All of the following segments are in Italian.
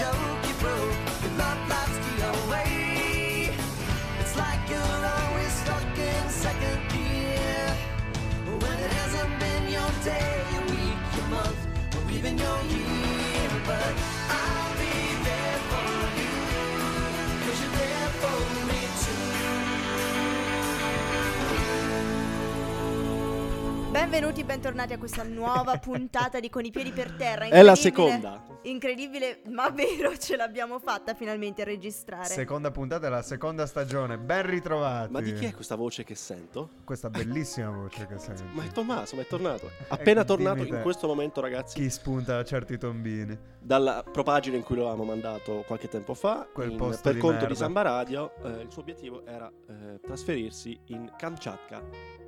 Joe. Benvenuti, bentornati a questa nuova puntata di Con i piedi per terra. È la seconda. Incredibile, ma vero, ce l'abbiamo fatta finalmente a registrare. Seconda puntata della seconda stagione, ben ritrovati. Ma di chi è questa voce che sento? questa bellissima voce che senti? Ma è Tommaso, ma è tornato. Appena Ecco, tornato in questo momento, ragazzi, Chi spunta a certi tombini? dalla propagina in cui lo avevamo mandato qualche tempo fa, Quel in- posto per di conto merda. di Samba Radio, eh, il suo obiettivo era eh, trasferirsi in Kamchatka.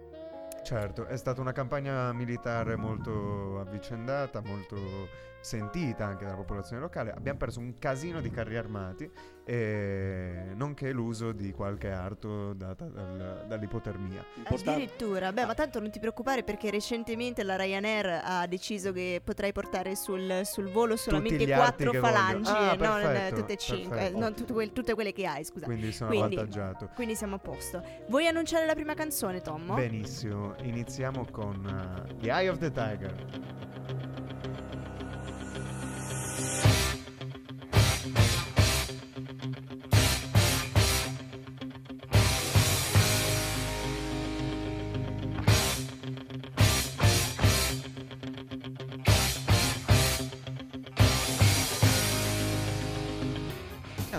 Certo, è stata una campagna militare molto avvicendata, molto sentita anche dalla popolazione locale. Abbiamo perso un casino di carri armati e nonché l'uso di qualche arto data dal- dall'ipotermia. Importante. Addirittura, beh, ma tanto non ti preoccupare perché recentemente la Ryanair ha deciso che potrai portare sul, sul volo solamente quattro falangi. Ah, e non perfetto, tutte e cinque, eh, non tutte, quel- tutte quelle che hai, scusa. Quindi sono Quindi- avvantaggiato. Quindi siamo a posto. Vuoi annunciare la prima canzone, Tommo? Benissimo, iniziamo con uh, The Eye of the Tiger.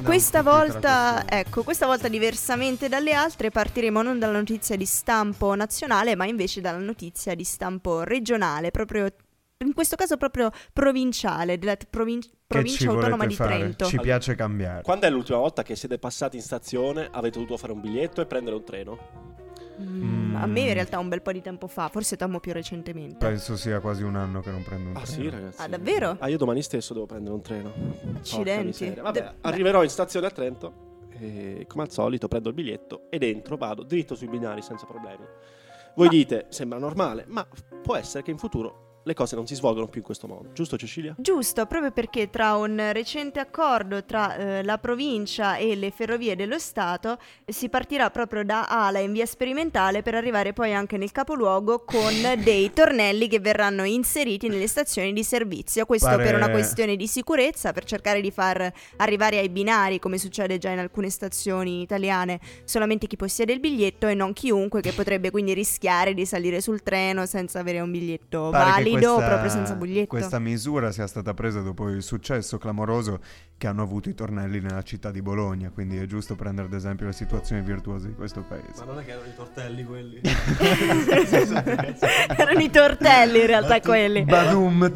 Questa volta, ecco, questa volta diversamente dalle altre partiremo non dalla notizia di stampo nazionale, ma invece dalla notizia di stampo regionale, proprio in questo caso proprio provinciale, della provin- provincia ci autonoma di fare? Trento. Ci piace cambiare. Quando è l'ultima volta che siete passati in stazione, avete dovuto fare un biglietto e prendere un treno? Mm, A me Mm. in realtà un bel po' di tempo fa, forse Tommo più recentemente. Penso sia quasi un anno che non prendo un Ah treno. sì, ragazzi. Ah, davvero? Ah, io domani stesso devo prendere un treno. Accidenti. Vabbè, De- arriverò in stazione a Trento e come al solito prendo il biglietto e dentro vado dritto sui binari senza problemi. Voi Ma- dite, sembra normale, ma può essere che in futuro le cose non si svolgano più in questo modo. Giusto Cecilia? Giusto, proprio perché tra un recente accordo tra eh, la provincia e le ferrovie dello Stato si partirà proprio da Ala in via sperimentale per arrivare poi anche nel capoluogo con dei tornelli che verranno inseriti nelle stazioni di servizio. Questo Pare- per una questione di sicurezza, per cercare di far arrivare ai binari, come succede già in alcune stazioni italiane, solamente chi possiede il biglietto e non chiunque che potrebbe quindi rischiare di salire sul treno senza avere un biglietto Pare valido o questa- proprio senza biglietto. Questa misura sia stata presa dopo il successo clamoroso che hanno avuto i tornelli nella città di Bologna, quindi è giusto prendere ad esempio le situazioni virtuose di questo paese. non è che erano i tortelli quelli? Erano i tortelli in realtà quelli. Badum!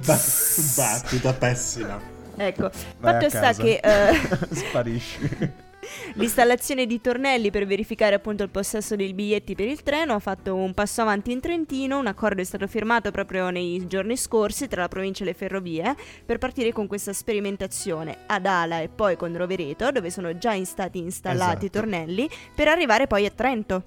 Battuta pessima. Ecco, Vai fatto sta che eh, Sparisci. l'installazione di tornelli per verificare appunto il possesso dei biglietti per il treno ha fatto un passo avanti in Trentino, un accordo è stato firmato proprio nei giorni scorsi tra la provincia e le ferrovie per partire con questa sperimentazione ad Ala e poi con Rovereto dove sono già stati installati i Esatto. tornelli per arrivare poi a Trento.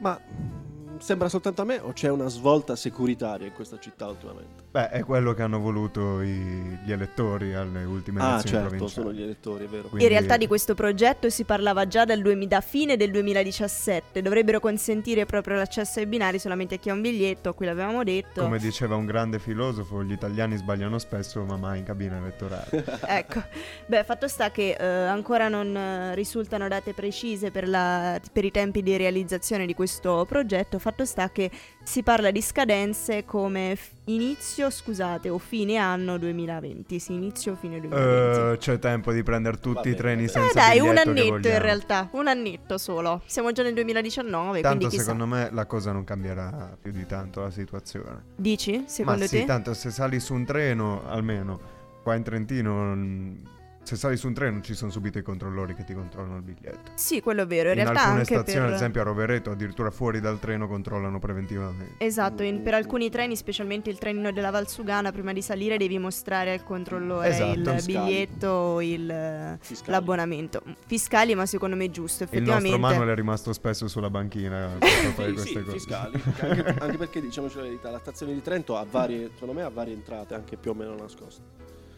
Ma mm, sembra soltanto a me o c'è una svolta securitaria in questa città ultimamente? Beh, è quello che hanno voluto i- gli elettori alle ultime Ah, elezioni certo, provinciali. sono gli elettori, è vero. Quindi- In realtà di questo progetto si parlava già dal 2000 da fine del 2017, dovrebbero consentire proprio l'accesso ai binari solamente a chi ha un biglietto, a cui l'avevamo detto. Come diceva un grande filosofo, gli italiani sbagliano spesso, ma mai in cabina elettorale. Ecco, beh, fatto sta che eh, ancora non eh, risultano date precise per, la- per i tempi di realizzazione di questo progetto, fatto sta che si parla di scadenze come f- inizio, scusate, o fine anno 2020, sì, inizio o fine 2020. Eh, c'è tempo di prendere tutti i treni bene. Eh senza dai, un annetto in realtà, un annetto solo. Siamo già nel 2019, Tanto quindi chissà. secondo me la cosa non cambierà più di tanto la situazione. Dici, secondo Ma te? sì, tanto se sali su un treno, almeno qua in Trentino, mm, se sali su un treno ci sono subito i controllori che ti controllano il biglietto. Sì, quello è vero. In, In, realtà alcune anche stazioni, per... ad esempio a Rovereto, addirittura fuori dal treno controllano preventivamente. Esatto, in- per alcuni treni, specialmente il trenino della Valsugana, prima di salire devi mostrare al controllore Esatto. il Fiscali. biglietto o il, Fiscali. l'abbonamento. Fiscali, ma secondo me è giusto, Il effettivamente. nostro Manuel è rimasto spesso sulla banchina per fare Sì, queste sì, cose. fiscali. anche, anche perché diciamoci la verità, la stazione di Trento ha varie, secondo me ha varie entrate, anche più o meno nascoste.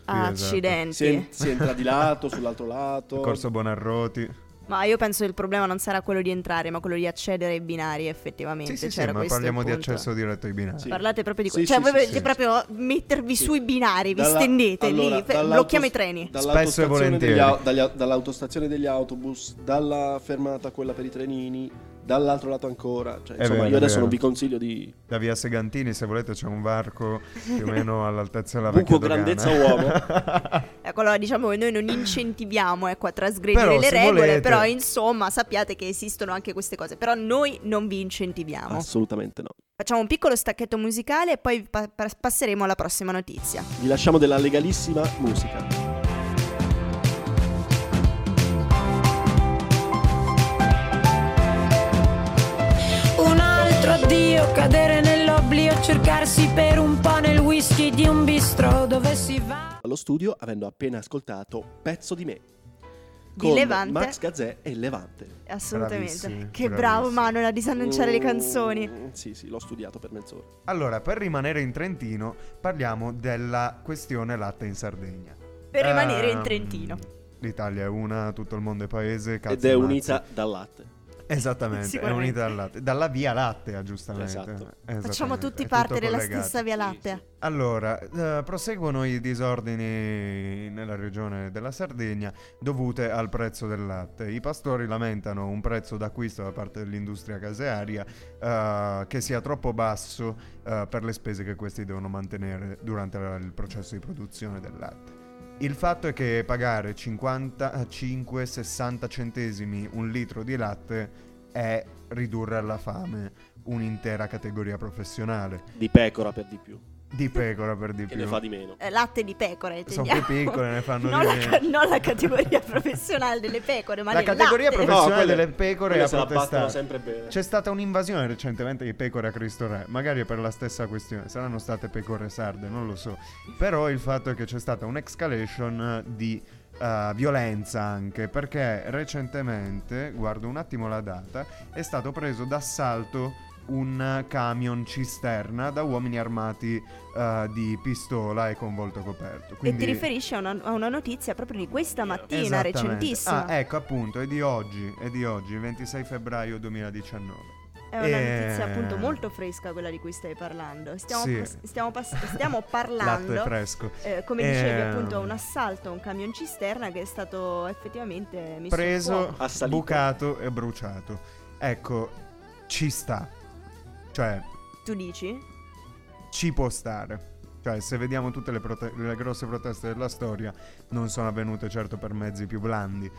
Sì, esatto. Accidenti. Si, en- si entra di lato, sull'altro lato. Corso Bonarroti. Ma io penso che il problema non sarà quello di entrare, ma quello di accedere ai binari, effettivamente. Sì, sì, sì, C'era ma questo parliamo di accesso diretto ai binari. Sì. Parlate proprio di Sì, questo. sì, cioè, voi sì, volete sì. proprio mettervi Sì. sui binari, vi Dalla- stendete allora, lì, blocchiamo i treni. Spesso e dall'autostazione volentieri. degli au- dagli au- dall'autostazione degli autobus, dalla fermata quella per i trenini, dall'altro lato ancora. Cioè, insomma, vero, io adesso non vi consiglio di Da via Segantini, se volete, c'è un varco più o meno all'altezza della Buco vecchia grandezza uomo. Ecco, allora diciamo che noi non incentiviamo ecco, a trasgredire Però, le regole, volete- però insomma sappiate che esistono anche queste cose. Però noi non vi incentiviamo. Assolutamente no. Facciamo un piccolo stacchetto musicale e poi pa- passeremo alla prossima notizia. Vi lasciamo della legalissima musica. Altro addio, cadere nell'oblio, cercarsi per un po' nel whisky di un bistro dove si va. Allo studio, avendo appena ascoltato Pezzo di me. Di Con Levante. Max Gazzè e Levante. Assolutamente. Bravissimi, che bravo bravissimi. Manuel a disannunciare le canzoni. Mm, Sì, sì, l'ho studiato per mezz'ora. Allora, per rimanere in Trentino, parliamo della questione latte in Sardegna. Per rimanere in Ehm, Trentino. L'Italia è una, tutto il mondo è paese. Ed è mazzo. unita dal latte. Esattamente, è unita dal latte. Dalla via lattea, giustamente. Esatto. Esattamente, Facciamo tutti è parte della stessa via Sì, lattea. sì. Allora, eh, proseguono i disordini nella regione della Sardegna dovute al prezzo del latte. I pastori lamentano un prezzo d'acquisto da parte dell'industria casearia eh, che sia troppo basso eh, per le spese che questi devono mantenere durante il processo di produzione del latte. Il fatto è che pagare 55-60 centesimi un litro di latte è ridurre alla fame un'intera categoria professionale. Di pecora per di più. Di pecora per di Che più. ne fa di meno. Eh, latte di pecore, Sono intendiamo. più piccole, ne fanno non, di la, meno. ca- non la categoria professionale delle pecore, ma La del categoria latte. professionale quelle- delle pecore quelle ha se la battono protestato. sempre bene. C'è stata un'invasione recentemente di pecore a Cristo Re, magari è per la stessa questione, saranno state pecore sarde, non lo so. Però il fatto è che c'è stata un'escalation di eh, violenza anche, perché recentemente, guardo un attimo la data, è stato preso d'assalto un camion cisterna da uomini armati eh, di pistola e con volto coperto. E Quindi... ti riferisci a una, a una notizia proprio di questa mattina, recentissima. Ah, ecco appunto, è di oggi, è di oggi, 26 febbraio 2019. È una Eh, notizia appunto molto fresca quella di cui stai parlando. Stiamo, Sì. pas- stiamo, pas- stiamo parlando, fresco. eh, come dicevi Ehm, appunto, un assalto a un camion cisterna che è stato effettivamente messo Preso, bucato e bruciato. Ecco, ci sta. Cioè, Tu dici? ci può stare. Cioè, se vediamo tutte le, prote- le grosse proteste della storia, non sono avvenute certo per mezzi più blandi.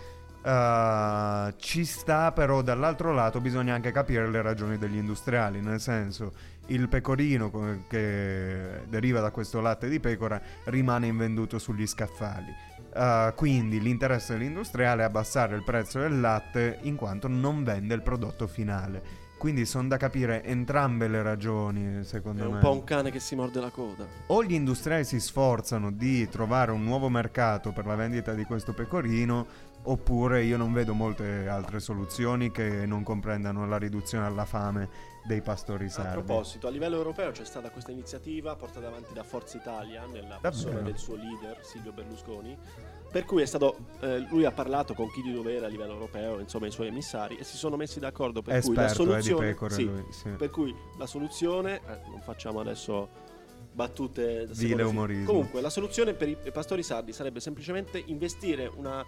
Uh, ci sta, però dall'altro lato bisogna anche capire le ragioni degli industriali, nel senso il pecorino co- che deriva da questo latte di pecora rimane invenduto sugli scaffali. Uh, quindi l'interesse dell'industriale è abbassare il prezzo del latte in quanto non vende il prodotto finale. Quindi sono da capire entrambe le ragioni, secondo È me un po' un cane che si morde la coda. o gli industriali si sforzano di trovare un nuovo mercato per la vendita di questo pecorino, oppure io non vedo molte altre soluzioni che non comprendano la riduzione alla fame dei pastori A sardi. proposito, a livello europeo c'è stata questa iniziativa portata avanti da Forza Italia nella persona Davvero? del suo leader Silvio Berlusconi, per cui è stato eh, lui ha parlato con chi di dovere a livello europeo, insomma i suoi emissari e si sono messi d'accordo per È cui la esperto eh, soluzione pecore sì, lui, sì. per cui la soluzione eh, non facciamo adesso battute Vile umorismo. Comunque la soluzione per i pastori sardi sarebbe semplicemente investire una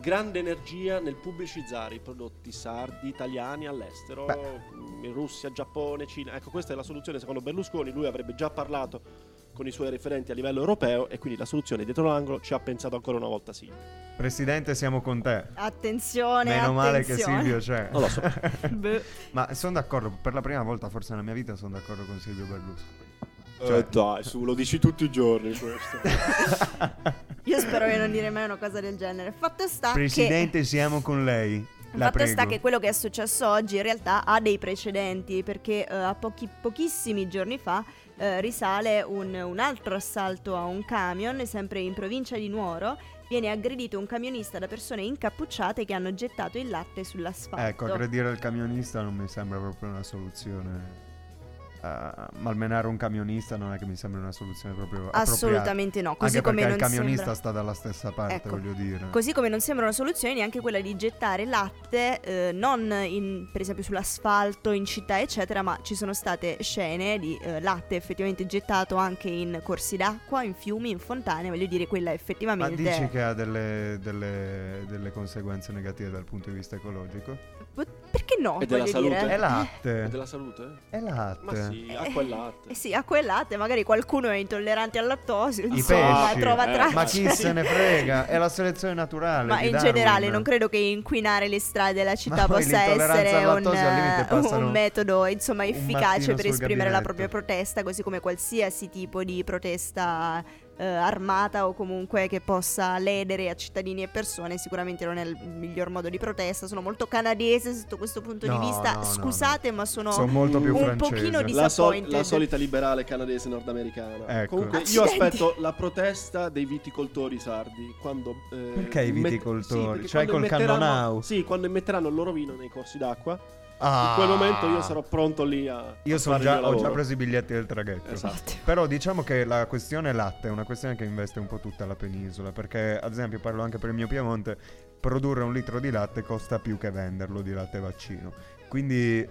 grande energia nel pubblicizzare i prodotti sardi italiani all'estero, Beh. in Russia, Giappone, Cina. Ecco, questa è la soluzione secondo Berlusconi. Lui avrebbe già parlato con i suoi referenti a livello europeo e quindi la soluzione dietro l'angolo ci ha pensato ancora una volta sì. Presidente, siamo con te. Attenzione, Meno male che attenzione. Silvio c'è. Non lo so. Ma sono d'accordo, per la prima volta forse nella mia vita sono d'accordo con Silvio Berlusconi. Cioè, dai, su, lo dici tutti i giorni questo. io spero di non dire mai una cosa del genere. Fatto sta che Presidente, siamo con lei. La Fatto prego. sta che quello che è successo oggi in realtà ha dei precedenti perché eh, a pochi, pochissimi giorni fa eh, risale un, un altro assalto a un camion, sempre in provincia di Nuoro. Viene aggredito un camionista da persone incappucciate che hanno gettato il latte sull'asfalto. Ecco, aggredire il camionista non mi sembra proprio una soluzione. Eh, malmenare un camionista non è che mi sembra una soluzione proprio appropriata. Assolutamente no, così Anche come perché il non camionista sembra... sta dalla stessa parte, Ecco. voglio dire. Così come non sembra una soluzione neanche quella di gettare latte, eh, non in- per esempio sull'asfalto, in città, eccetera, ma ci sono state scene di eh, latte effettivamente gettato anche in corsi d'acqua, in fiumi, in fontane, voglio dire, quella Ma effettivamente... dici che ha delle, delle- delle conseguenze negative dal punto di vista ecologico? P- Perché no? E della salute? dire? È E latte. della salute? È latte. Ma sì, acqua e latte. Eh sì, acqua e latte, magari qualcuno è intollerante al lattosio, I insomma, pesci. trova Eh, tracce. Ma chi se ne frega? È la selezione naturale. Ma di in Darwin. generale non credo che inquinare le strade della città possa essere un, eh, un metodo insomma efficace per esprimere la gabinetto. propria protesta, così come qualsiasi tipo di protesta eh, armata o comunque che possa ledere a cittadini e persone, sicuramente non è il miglior modo di protesta. Sono molto canadese sotto questo punto No, di vista. no, no, Scusate, ma sono, Sono molto più un francese. pochino di- La, sol- disappointed. la solita liberale canadese nordamericana. Ecco. Comunque, io Accidenti. aspetto la protesta dei viticoltori sardi. Quando, eh, Perché i met- viticoltori? sì, perché Cioè, quando col cannonau? Sì, quando immetteranno il loro vino nei corsi d'acqua. Ah. In quel momento io sarò pronto lì a. Io a già, ho già preso i biglietti del traghetto. Esatto. Però diciamo che la questione latte è una questione che investe un po' tutta la penisola. Perché, ad esempio, parlo anche per il mio Piemonte: produrre un litro di latte costa più che venderlo di latte vaccino. Quindi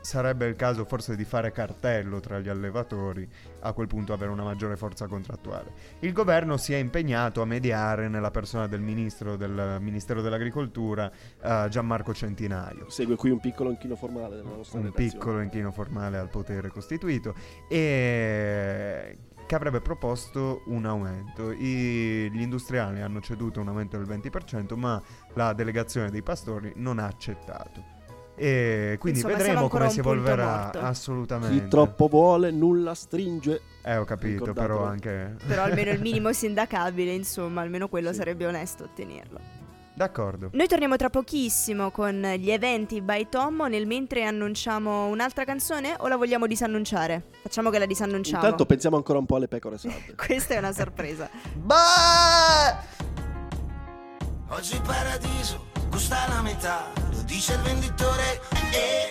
sarebbe il caso forse di fare cartello tra gli allevatori, a quel punto avere una maggiore forza contrattuale. Il governo si è impegnato a mediare nella persona del ministro del Ministero dell'Agricoltura, eh, Gianmarco Centinaio Segue qui un piccolo inchino formale della nostra un redazione. piccolo inchino formale al potere costituito e che avrebbe proposto un aumento. I- gli industriali hanno ceduto un aumento del 20%, ma la delegazione dei pastori non ha accettato. E quindi Insomma, vedremo come si evolverà assolutamente. Chi troppo vuole, nulla stringe. Eh, ho capito, Ricordatelo. però anche Però almeno il minimo sindacabile, insomma, almeno quello Sì. sarebbe onesto ottenerlo. d'accordo. Noi torniamo tra pochissimo con gli eventi by Tommo. Nel mentre annunciamo un'altra canzone o la vogliamo disannunciare? Facciamo che la disannunciamo. Intanto pensiamo ancora un po' alle pecore sarde. Questa è una sorpresa. Bah! Oggi il paradiso costa la metà, dice il venditore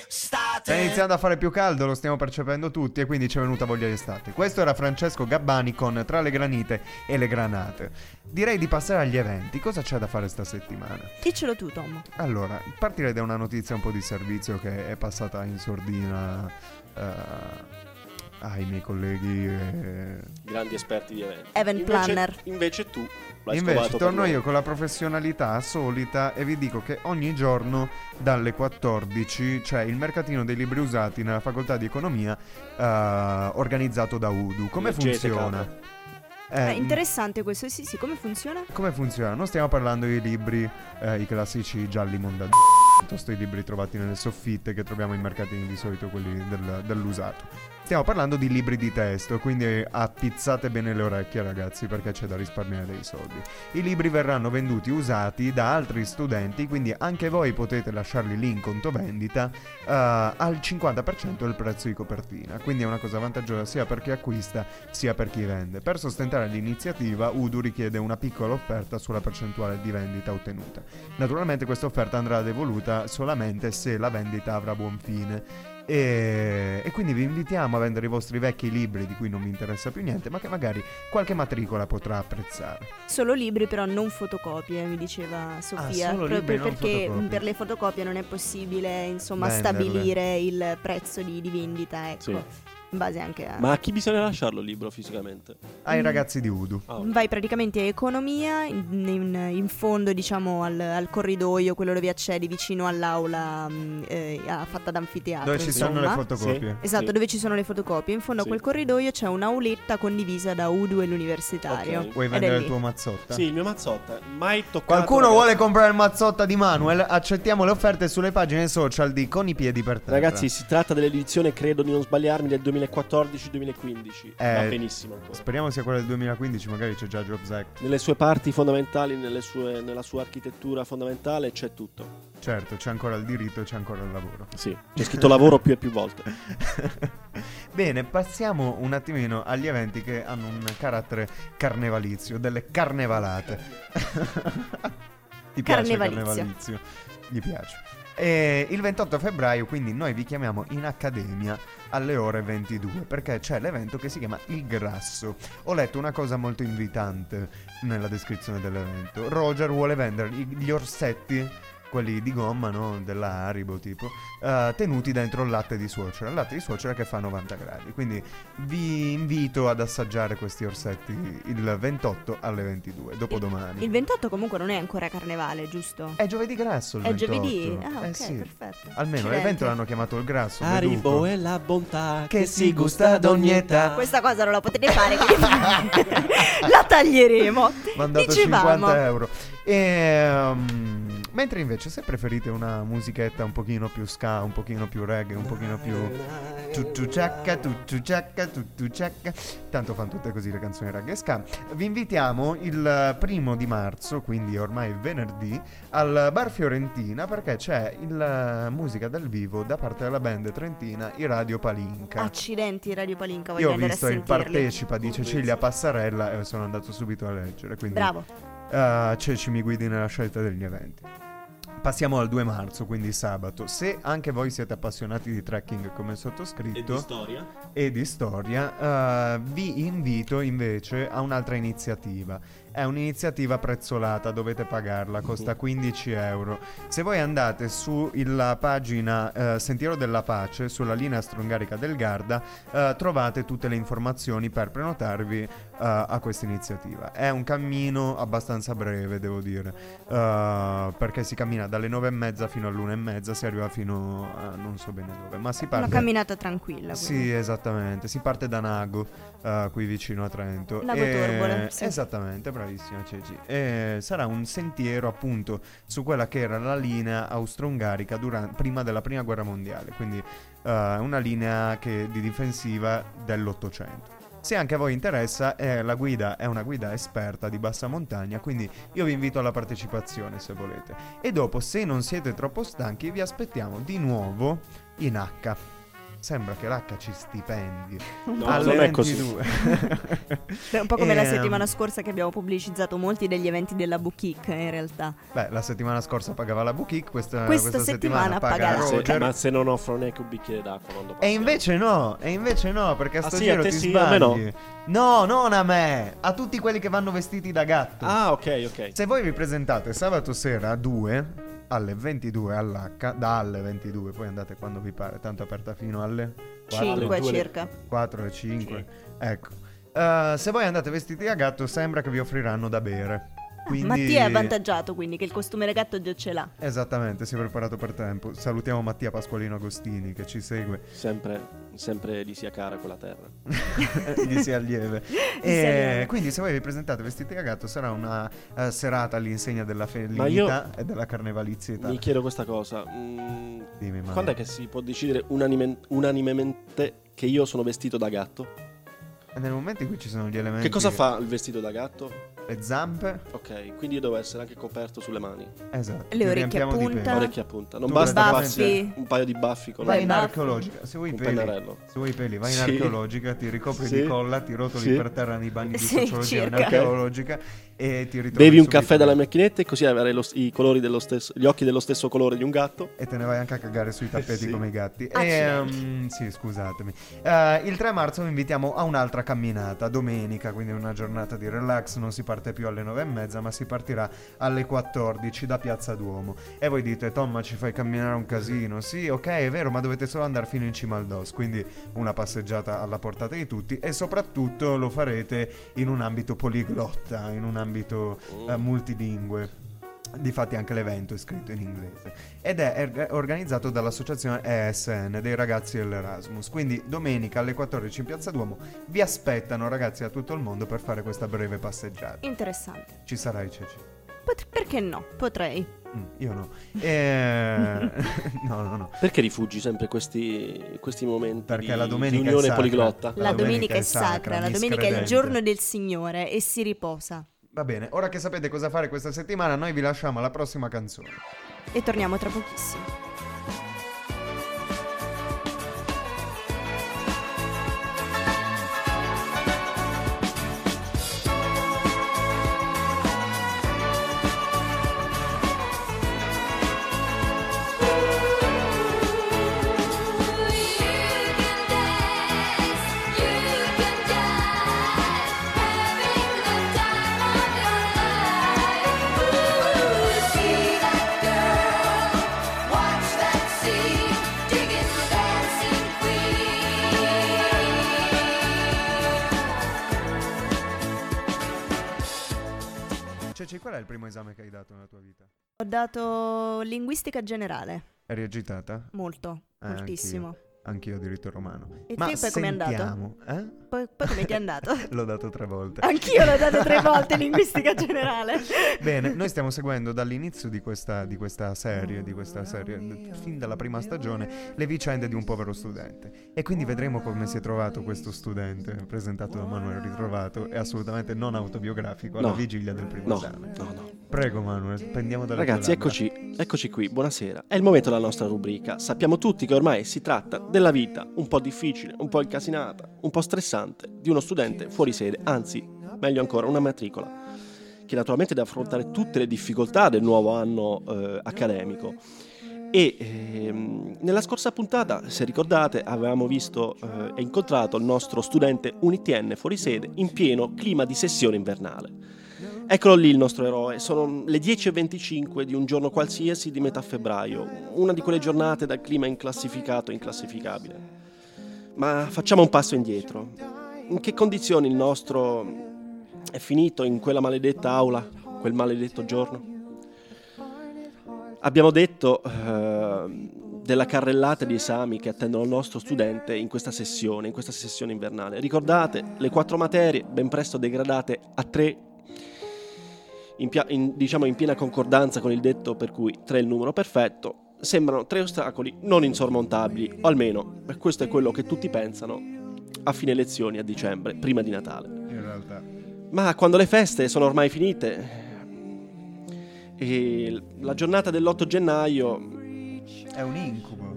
estate. Sta iniziando a fare più caldo, lo stiamo percependo tutti e quindi ci è venuta voglia di estate. Questo era Francesco Gabbani con Tra le granite e le granate. Direi di passare agli eventi. Cosa c'è da fare sta settimana? Diccelo tu, Tom. Allora, partirei da una notizia un po' di servizio che è passata in sordina eh, ai miei colleghi. eh. Grandi esperti di eventi. Event Invece- planner. Invece tu l'hai Invece torno io con la professionalità solita e vi dico che ogni giorno dalle 14 c'è il mercatino dei libri usati nella facoltà di economia eh, organizzato da Udu. Come Leggete, funziona? capra. È Eh, interessante questo, sì, sì, come funziona? come funziona? Non stiamo parlando di libri, eh, i classici gialli mondadini, piuttosto i libri trovati nelle soffitte che troviamo in mercatini di solito quelli del- dell'usato. Stiamo parlando di libri di testo, quindi appizzate bene le orecchie ragazzi perché c'è da risparmiare dei soldi. I libri verranno venduti usati da altri studenti, quindi anche voi potete lasciarli lì in conto vendita eh, al 50% del prezzo di copertina. Quindi è una cosa vantaggiosa sia per chi acquista sia per chi vende. Per sostentare l'iniziativa, Udu richiede una piccola offerta sulla percentuale di vendita ottenuta. Naturalmente questa offerta andrà devoluta solamente se la vendita avrà buon fine. E, e quindi vi invitiamo a vendere i vostri vecchi libri di cui non vi interessa più niente, ma che magari qualche matricola potrà apprezzare. Solo libri, però non fotocopie, mi diceva Sofia. Ah, solo proprio perché fotocopie. per le fotocopie non è possibile, insomma, Venderle. stabilire il prezzo di, di vendita, ecco. Sì. In base anche a. Ma a chi bisogna lasciarlo il libro fisicamente? Ai Mm. ragazzi di Udu. Ah, ok. Vai praticamente a economia, in, in- in fondo diciamo al, al corridoio, quello dove accedi vicino all'aula mh, eh, fatta d'anfiteatro. Dove ci sono le insomma. fotocopie. Esatto, Sì. dove ci sono le fotocopie. In fondo Sì. a quel corridoio c'è un'auletta condivisa da Udu e l'universitario. Ok. Vuoi vendere il tuo mazzotta? Sì, il mio mazzotta. Mai toccato. Qualcuno vuole comprare il mazzotta di Manuel? Accettiamo le offerte sulle pagine social di Con i piedi per terra. Ragazzi, si tratta dell'edizione, credo di non sbagliarmi, del 2014-2015. Eh, Va benissimo ancora. Speriamo sia quella del 2015, magari c'è già Jobs Act. Nelle sue parti fondamentali, nelle sue- nella sua architettura fondamentale c'è tutto. Certo, c'è ancora il diritto e c'è ancora il lavoro. Sì, c'è scritto lavoro più e più volte. Bene, passiamo un attimino agli eventi che hanno un carattere carnevalizio, delle carnevalate. Ti piace Carnevalizio. carnevalizio? Gli piace. E il 28 febbraio, quindi noi vi chiamiamo in accademia alle ore 22 perché c'è l'evento che si chiama Il Grasso. Ho letto una cosa molto invitante nella descrizione dell'evento. Roger vuole vendere gli orsetti, quelli di gomma, no? Della Haribo tipo, eh, tenuti dentro il latte di suocera. Il latte di suocera che fa 90 gradi. Quindi vi invito ad assaggiare questi orsetti il 28 alle 22, dopodomani. Il 28 comunque non è ancora carnevale, giusto? È giovedì grasso il È 28. giovedì? Ah, Eh ok, sì. perfetto. Almeno l'evento l'hanno chiamato il grasso. Haribo è la bontà Che che, si gusta ad ogni età. Questa cosa non la potete fare, quindi la taglieremo. mandato Dicevamo. 50 euro. Ehm, mentre invece se preferite una musichetta un pochino più ska, un pochino più reggae, un pochino più tuttu ciacca, tuttu ciacca, tuttu ciacca, tanto fanno tutte così le canzoni reggae e ska, vi invitiamo il primo di marzo, quindi ormai venerdì, al Bar Fiorentina perché c'è il musica dal vivo da parte della band trentina I Radio Palinca. Accidenti, Radio Palinca, voglio Io ho visto il partecipa di Cecilia Passarella e sono andato subito a leggere. Quindi Bravo. eh, Ceci mi guidi nella scelta degli eventi. Passiamo al 2 marzo, quindi sabato. Se anche voi siete appassionati di trekking come il E sottoscritto di storia? e di storia, eh, vi invito invece a un'altra iniziativa. È un'iniziativa prezzolata, dovete pagarla, costa 15 euro. Se voi andate sulla pagina eh, Sentiero della Pace, sulla linea strongarica del Garda, eh, trovate tutte le informazioni per prenotarvi a questa iniziativa. È un cammino abbastanza breve, devo dire, eh, perché si cammina dalle 9 e mezza fino all'una e mezza, si arriva fino a non so bene dove, ma si Una parte... camminata tranquilla. Sì, quindi. esattamente. Si parte da Nago, eh, qui vicino a Trento. Nago E- Torbole, sì. Esattamente, bravissima Ceci. E sarà un sentiero appunto su quella che era la linea austro-ungarica duran- prima della prima guerra mondiale, quindi eh, una linea che- di difensiva dell'Ottocento. Se anche a voi interessa, eh, la guida è una guida esperta di bassa montagna, quindi io vi invito alla partecipazione se volete. E dopo, se non siete troppo stanchi, vi aspettiamo di nuovo in H. Sembra che l'H ci stipendi. No, alle non è così. 22. È un po' come la Ehm, settimana scorsa che abbiamo pubblicizzato molti degli eventi della Boutique, in realtà. Beh, la settimana scorsa pagava la boutique, questa, Questa questa settimana paga paga Roger. ma se non offro neanche un bicchiere d'acqua quando E passiamo. invece no, e invece no, perché a Ah, sto sì, giro ti sì, a me sbagli. No, non a me, a tutti quelli che vanno vestiti da gatto. Ah, ok, ok. Se voi vi presentate sabato sera a 2 alle 22 all'H, dalle 22, poi andate quando vi pare, tanto aperta fino alle 4, 5 due le- circa. 4 e 5. Ecco. Eh, se voi andate vestiti da gatto sembra che vi offriranno da bere. Quindi... Mattia è avvantaggiato quindi che il costume da gatto già ce l'ha. Esattamente, si è preparato per tempo. Salutiamo Mattia Pasqualino Agostini che ci segue, Sempre, sempre gli sia cara quella terra. gli sia lieve. sia lieve. E quindi se voi vi presentate vestiti da gatto sarà una eh, serata all'insegna della io- e della carnevalizietà. Mi chiedo questa cosa. mm, Dimmi, quando è che si può decidere unanime- unanimemente che io sono vestito da gatto? E nel momento in cui ci sono gli elementi... Che cosa fa il vestito da gatto? Le zampe. Ok, quindi io devo essere anche coperto sulle mani. Esatto. Le orecchie riempiamo a di punta. pelo. Orecchie a punta. Non Tu basta baffi. un paio di baffi con Vai Beh, in archeologica. Se vuoi peli... pennarello. Se vuoi i peli, vai in Sì. archeologica, ti ricopri Sì. di colla, ti rotoli Sì. per terra nei bagni di Sì, sociologia in archeologica e ti ritrovi Bevi un subito caffè dalla macchinetta e così avrai lo- i colori dello stesso, gli occhi dello stesso colore di un gatto. E te ne vai anche a cagare sui tappeti Sì. come i gatti. E, Accidenti. ehm, sì, scusatemi. Eh, il 3 marzo vi invitiamo a un'altra camminata, domenica, quindi una giornata di relax. Non si parte più alle 9 e mezza, ma si partirà alle 14 da Piazza Duomo. E voi dite, Tom, ma ci fai camminare un casino? Sì, ok, è vero, ma dovete solo andare fino in cima al DOS. Quindi una passeggiata alla portata di tutti. E soprattutto lo farete in un ambito poliglotta, in un ambito eh, multilingue. Difatti anche l'evento è scritto in inglese ed è erg- organizzato dall'associazione ESN dei ragazzi dell'Erasmus. Quindi domenica alle 14 in Piazza Duomo vi aspettano ragazzi da tutto il mondo per fare questa breve passeggiata. Interessante. Ci sarai Ceci? Pot- perché no? Potrei. Mm, io no. Eh, no, no, no. Perché rifugi sempre questi, questi momenti Perché di, la domenica di è unione sacra. poliglota? La, domenica, è sacra, la domenica è il giorno del Signore e si riposa. Va bene, ora che sapete cosa fare questa settimana, noi vi lasciamo alla prossima canzone. E torniamo tra pochissimo. Esame che hai dato nella tua vita? Ho dato linguistica generale, Eri agitata? molto, Eh, moltissimo. Anch'io diritto romano. E Ma poi com'è andato? sentiamo, eh? Poi, poi come ti è andato? L'ho dato tre volte. Anch'io l'ho dato tre volte linguistica generale. Bene, noi stiamo seguendo dall'inizio di questa, di questa serie, di questa serie, fin dalla prima stagione, le vicende di un povero studente. E quindi vedremo come si è trovato questo studente, presentato da Manuel Ritrovato, e assolutamente non autobiografico, alla No. vigilia del primo No, esame. no, no. Prego Manuel, prendiamo dalle tue Ragazzi, eccoci, eccoci qui, buonasera. È il momento della nostra rubrica. Sappiamo tutti che ormai si tratta della vita un po' difficile, un po' incasinata, un po' stressante di uno studente fuori sede, anzi, meglio ancora, una matricola, che naturalmente deve affrontare tutte le difficoltà del nuovo anno eh, accademico. E ehm, nella scorsa puntata, se ricordate, avevamo visto eh, e incontrato il nostro studente UNITN fuori sede in pieno clima di sessione invernale. Eccolo lì il nostro eroe, sono le 10.25 di un giorno qualsiasi di metà febbraio, una di quelle giornate dal clima inclassificato e inclassificabile. Ma facciamo un passo indietro. In che condizioni il nostro è finito in quella maledetta aula, quel maledetto giorno? Abbiamo detto eh, della carrellata di esami che attendono il nostro studente in questa sessione, in questa sessione invernale. Ricordate le quattro materie, ben presto degradate a tre in, pia- in- diciamo in piena concordanza con il detto per cui 3 è il numero perfetto, sembrano tre ostacoli non insormontabili, o almeno questo è quello che tutti pensano a fine lezioni a dicembre, prima di Natale. In realtà, Ma quando le feste sono ormai finite e la giornata dell'8 gennaio è un incubo.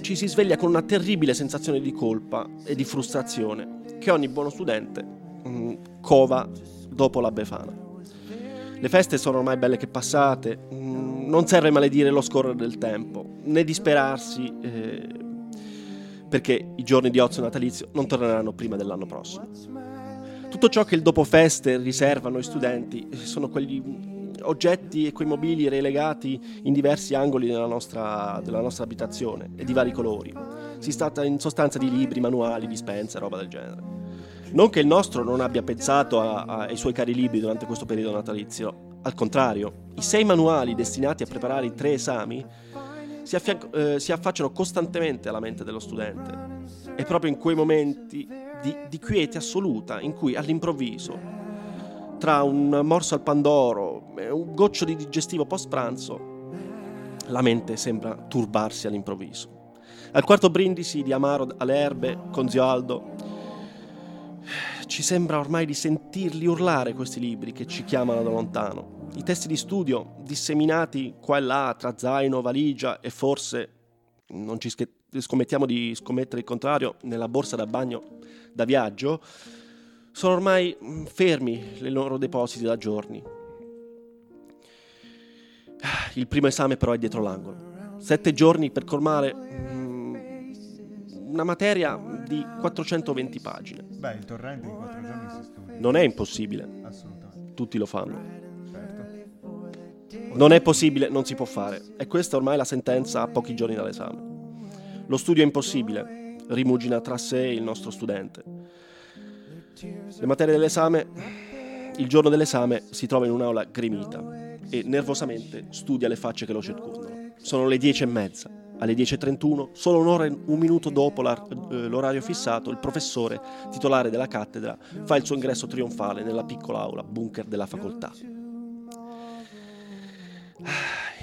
ci si sveglia con una terribile sensazione di colpa e di frustrazione che ogni buono studente mm, cova dopo la Befana. Le feste sono ormai belle che passate, mm, non serve maledire lo scorrere del tempo, né disperarsi eh, perché i giorni di ozio natalizio non torneranno prima dell'anno prossimo. Tutto ciò che il dopo feste riserva a noi studenti sono quegli oggetti e quei mobili relegati in diversi angoli della nostra, della nostra abitazione e di vari colori. Si tratta in sostanza di libri, manuali, dispense, roba del genere. Non che il nostro non abbia pensato a- a- ai suoi cari libri durante questo periodo natalizio, al contrario, i sei manuali destinati a preparare i tre esami si, affianc- eh, si affacciano costantemente alla mente dello studente. È proprio in quei momenti di, di quiete assoluta in cui all'improvviso, tra un morso al pandoro e un goccio di digestivo post pranzo, la mente sembra turbarsi all'improvviso. Al quarto brindisi di Amaro alle erbe con zio Aldo, ci sembra ormai di sentirli urlare questi libri che ci chiamano da lontano. I testi di studio, disseminati qua e là tra zaino, valigia e forse, non ci scommettiamo di scommettere il contrario, nella borsa da bagno da viaggio, sono ormai mm, fermi nei loro depositi da giorni. Il primo esame però è dietro l'angolo. Sette giorni per colmare una materia di 420 pagine. Beh, il torrente in quattro giorni si studia. Non è impossibile, Assolutamente, tutti lo fanno. certo. Non è possibile, non si può fare. E questa ormai è la sentenza a pochi giorni dall'esame. Lo studio è impossibile, rimugina tra sé il nostro studente. Le materie dell'esame, il giorno dell'esame si trova in un'aula gremita e nervosamente studia le facce che lo circondano. Sono le dieci e mezza. Alle 10.31, solo un'ora e un minuto dopo eh, l'orario fissato, il professore, titolare della cattedra, fa il suo ingresso trionfale nella piccola aula bunker della facoltà.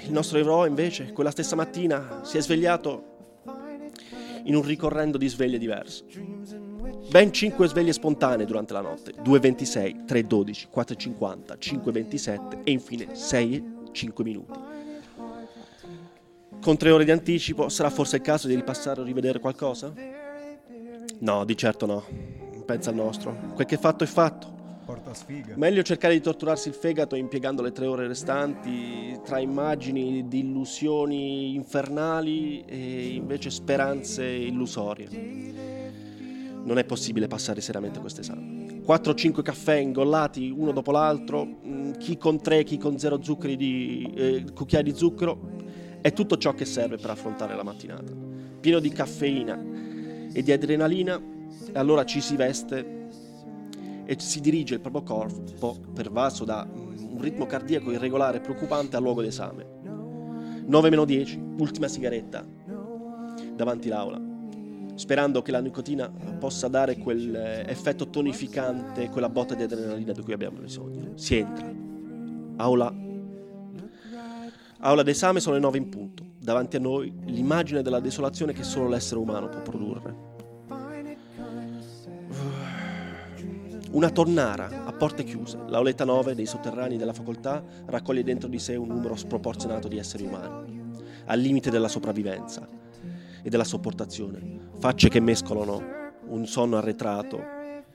Il nostro eroe, invece, quella stessa mattina si è svegliato in un ricorrendo di sveglie diverse. Ben 5 sveglie spontanee durante la notte, 2.26, 3.12, 4.50, 5.27 e infine 6 e 5 minuti. Con tre ore di anticipo sarà forse il caso di ripassare o rivedere qualcosa? No, di certo no. Pensa al nostro. Quel che è fatto è fatto. Porta sfiga. Meglio cercare di torturarsi il fegato impiegando le tre ore restanti tra immagini di illusioni infernali e invece speranze illusorie. Non è possibile passare seriamente questo esame. 4-5 caffè ingollati uno dopo l'altro, mm, chi con 3, chi con 0 zuccheri di, eh, cucchiai di zucchero, è tutto ciò che serve per affrontare la mattinata. Pieno di caffeina e di adrenalina, e allora ci si veste e si dirige il proprio corpo, pervaso da un ritmo cardiaco irregolare e preoccupante al luogo d'esame. 9 meno 10, ultima sigaretta davanti l'aula, sperando che la nicotina possa dare quell'effetto tonificante, quella botta di adrenalina di cui abbiamo bisogno. Si entra. Aula. Aula d'esame sono le 9 in punto. Davanti a noi l'immagine della desolazione che solo l'essere umano può produrre. Una tonnara a porte chiuse. L'auletta 9 dei sotterranei della facoltà raccoglie dentro di sé un numero sproporzionato di esseri umani, al limite della sopravvivenza e della sopportazione. Facce che mescolano un sonno arretrato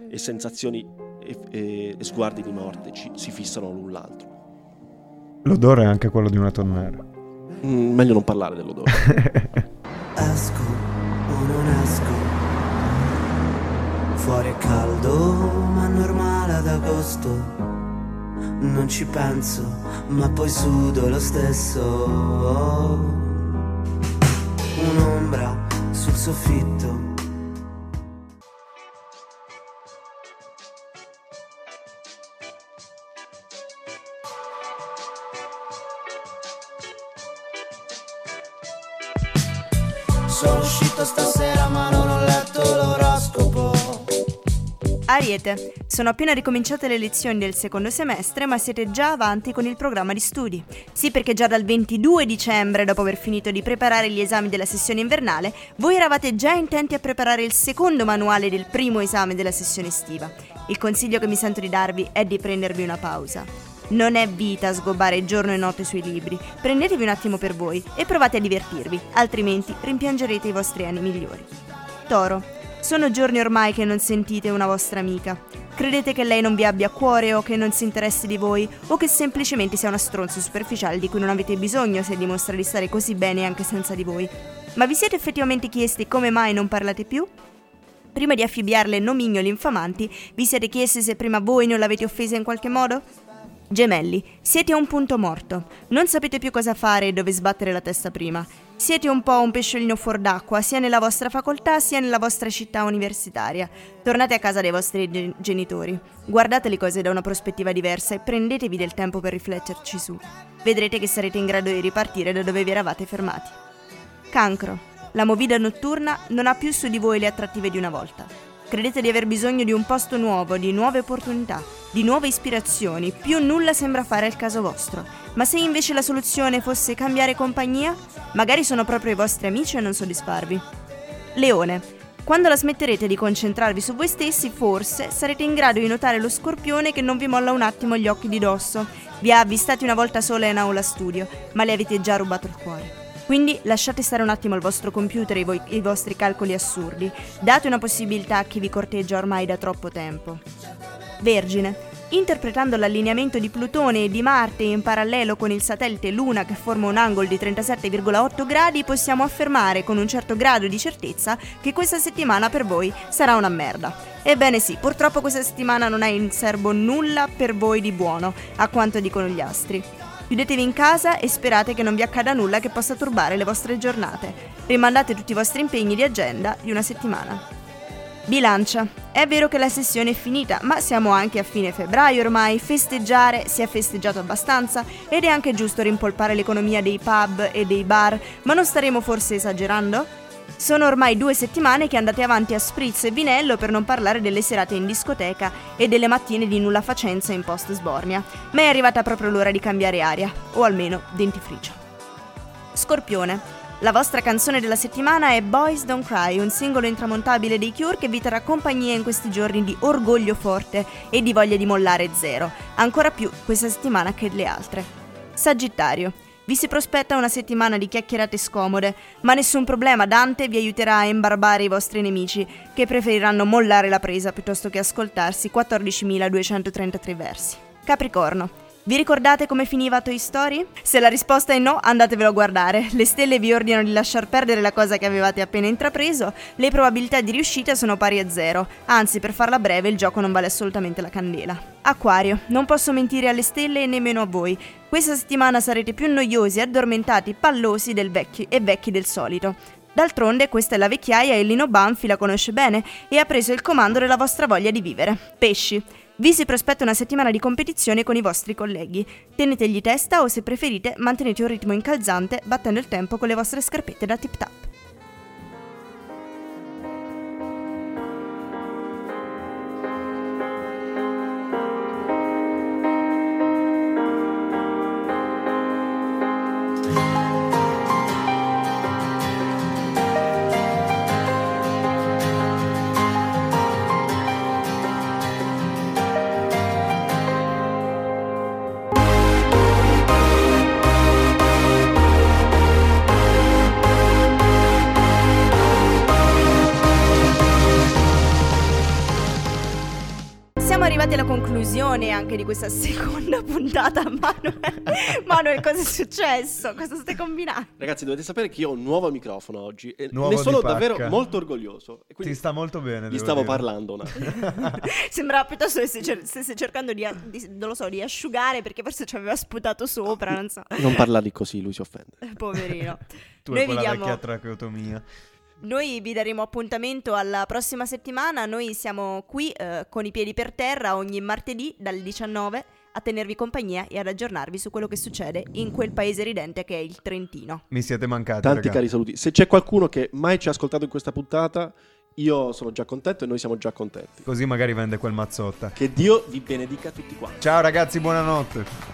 e sensazioni e, e- e sguardi di morte ci- si fissano l'un l'altro. L'odore è anche quello di una tonnara. Mm, meglio non parlare dell'odore. Esco o non esco. Fuori è caldo, ma normale ad agosto. Non ci penso, ma poi sudo lo stesso. Un'ombra sul soffitto. Sono uscito stasera ma non ho letto l'oroscopo. Ariete, sono appena ricominciate le lezioni del secondo semestre, ma siete già avanti con il programma di studi. Sì, perché già dal 22 dicembre, dopo aver finito di preparare gli esami della sessione invernale, voi eravate già intenti a preparare il secondo manuale del primo esame della sessione estiva. Il consiglio che mi sento di darvi è di prendervi una pausa. Non è vita sgobbare giorno e notte sui libri. Prendetevi un attimo per voi e provate a divertirvi, altrimenti rimpiangerete i vostri anni migliori. Toro. Sono giorni ormai che non sentite una vostra amica. Credete che lei non vi abbia cuore o che non si interessi di voi o che semplicemente sia una stronza superficiale di cui non avete bisogno se dimostra di stare così bene anche senza di voi. Ma vi siete effettivamente chiesti come mai non parlate più? Prima di affibbiarle nomignoli infamanti, vi siete chiesti se prima voi non l'avete offesa in qualche modo? Gemelli, siete a un punto morto. Non sapete più cosa fare e dove sbattere la testa prima. Siete un po' un pesciolino fuor d'acqua, sia nella vostra facoltà sia nella vostra città universitaria. Tornate a casa dei vostri gen- genitori. Guardate le cose da una prospettiva diversa e prendetevi del tempo per rifletterci su. Vedrete che sarete in grado di ripartire da dove vi eravate fermati. Cancro. La movida notturna non ha più su di voi le attrattive di una volta. Credete di aver bisogno di un posto nuovo, di nuove opportunità, di nuove ispirazioni, più nulla sembra fare al caso vostro. Ma se invece la soluzione fosse cambiare compagnia, magari sono proprio i vostri amici a non soddisfarvi. Leone. Quando la smetterete di concentrarvi su voi stessi, forse sarete in grado di notare lo scorpione che non vi molla un attimo gli occhi di dosso. Vi ha avvistati una volta sola in aula studio, ma le avete già rubato il cuore. Quindi lasciate stare un attimo il vostro computer e i, i vostri calcoli assurdi. Date una possibilità a chi vi corteggia ormai da troppo tempo. Vergine. Interpretando l'allineamento di Plutone e di Marte in parallelo con il satellite Luna che forma un angolo di 37,8 gradi, possiamo affermare con un certo grado di certezza che questa settimana per voi sarà una merda. Ebbene sì, purtroppo questa settimana non ha in serbo nulla per voi di buono, a quanto dicono gli astri. Chiudetevi in casa e sperate che non vi accada nulla che possa turbare le vostre giornate. Rimandate tutti i vostri impegni di agenda di una settimana. Bilancia. È vero che la sessione è finita, ma siamo anche a fine febbraio ormai, festeggiare si è festeggiato abbastanza ed è anche giusto rimpolpare l'economia dei pub e dei bar, ma non staremo forse esagerando? Sono ormai due settimane che andate avanti a spritz e vinello per non parlare delle serate in discoteca e delle mattine di nulla facenza in post sbornia, ma è arrivata proprio l'ora di cambiare aria, o almeno dentifricio. Scorpione. La vostra canzone della settimana è Boys Don't Cry, un singolo intramontabile dei Cure che vi terrà compagnia in questi giorni di orgoglio forte e di voglia di mollare zero, ancora più questa settimana che le altre. Sagittario. Vi si prospetta una settimana di chiacchierate scomode, ma nessun problema, Dante vi aiuterà a imbarbare i vostri nemici, che preferiranno mollare la presa piuttosto che ascoltarsi 14.233 versi. Capricorno. Vi ricordate come finiva Toy Story? Se la risposta è no, andatevelo a guardare. Le stelle vi ordinano di lasciar perdere la cosa che avevate appena intrapreso, le probabilità di riuscita sono pari a zero. Anzi, per farla breve, il gioco non vale assolutamente la candela. Acquario, non posso mentire alle stelle e nemmeno a voi. Questa settimana sarete più noiosi, addormentati, pallosi vecchi e vecchi del solito. D'altronde questa è la vecchiaia e Lino Banfi la conosce bene e ha preso il comando della vostra voglia di vivere. Pesci. Vi si prospetta una settimana di competizione con i vostri colleghi. Tenetegli testa o se preferite mantenete un ritmo incalzante battendo il tempo con le vostre scarpette da tip tap. Conclusione anche di questa seconda puntata. Manuel, Manuel cosa è successo? Cosa stai combinando? Ragazzi, dovete sapere che io ho un nuovo microfono oggi e Nuovo ne di sono pacca. davvero molto orgoglioso. E Ti quindi sta molto bene. gli devo stavo dire. parlando un attimo. Sembrava piuttosto che stesse, cer- stesse cercando di, di- non lo so, di asciugare perché forse ci aveva sputato sopra, non so. Non parlargli così, lui si offende. Poverino. Tu Noi hai vi quella diamo- vecchia tracheotomia. Noi vi daremo appuntamento alla prossima settimana. Noi siamo qui eh, con i piedi per terra ogni martedì dalle 19 a tenervi compagnia e ad aggiornarvi su quello che succede in quel paese ridente che è il Trentino. Mi siete mancati. Tanti raga. cari saluti. Se c'è qualcuno che mai ci ha ascoltato in questa puntata, io sono già contento e noi siamo già contenti. Così magari vende quel mazzotta. Che Dio vi benedica tutti quanti. Ciao ragazzi, buonanotte.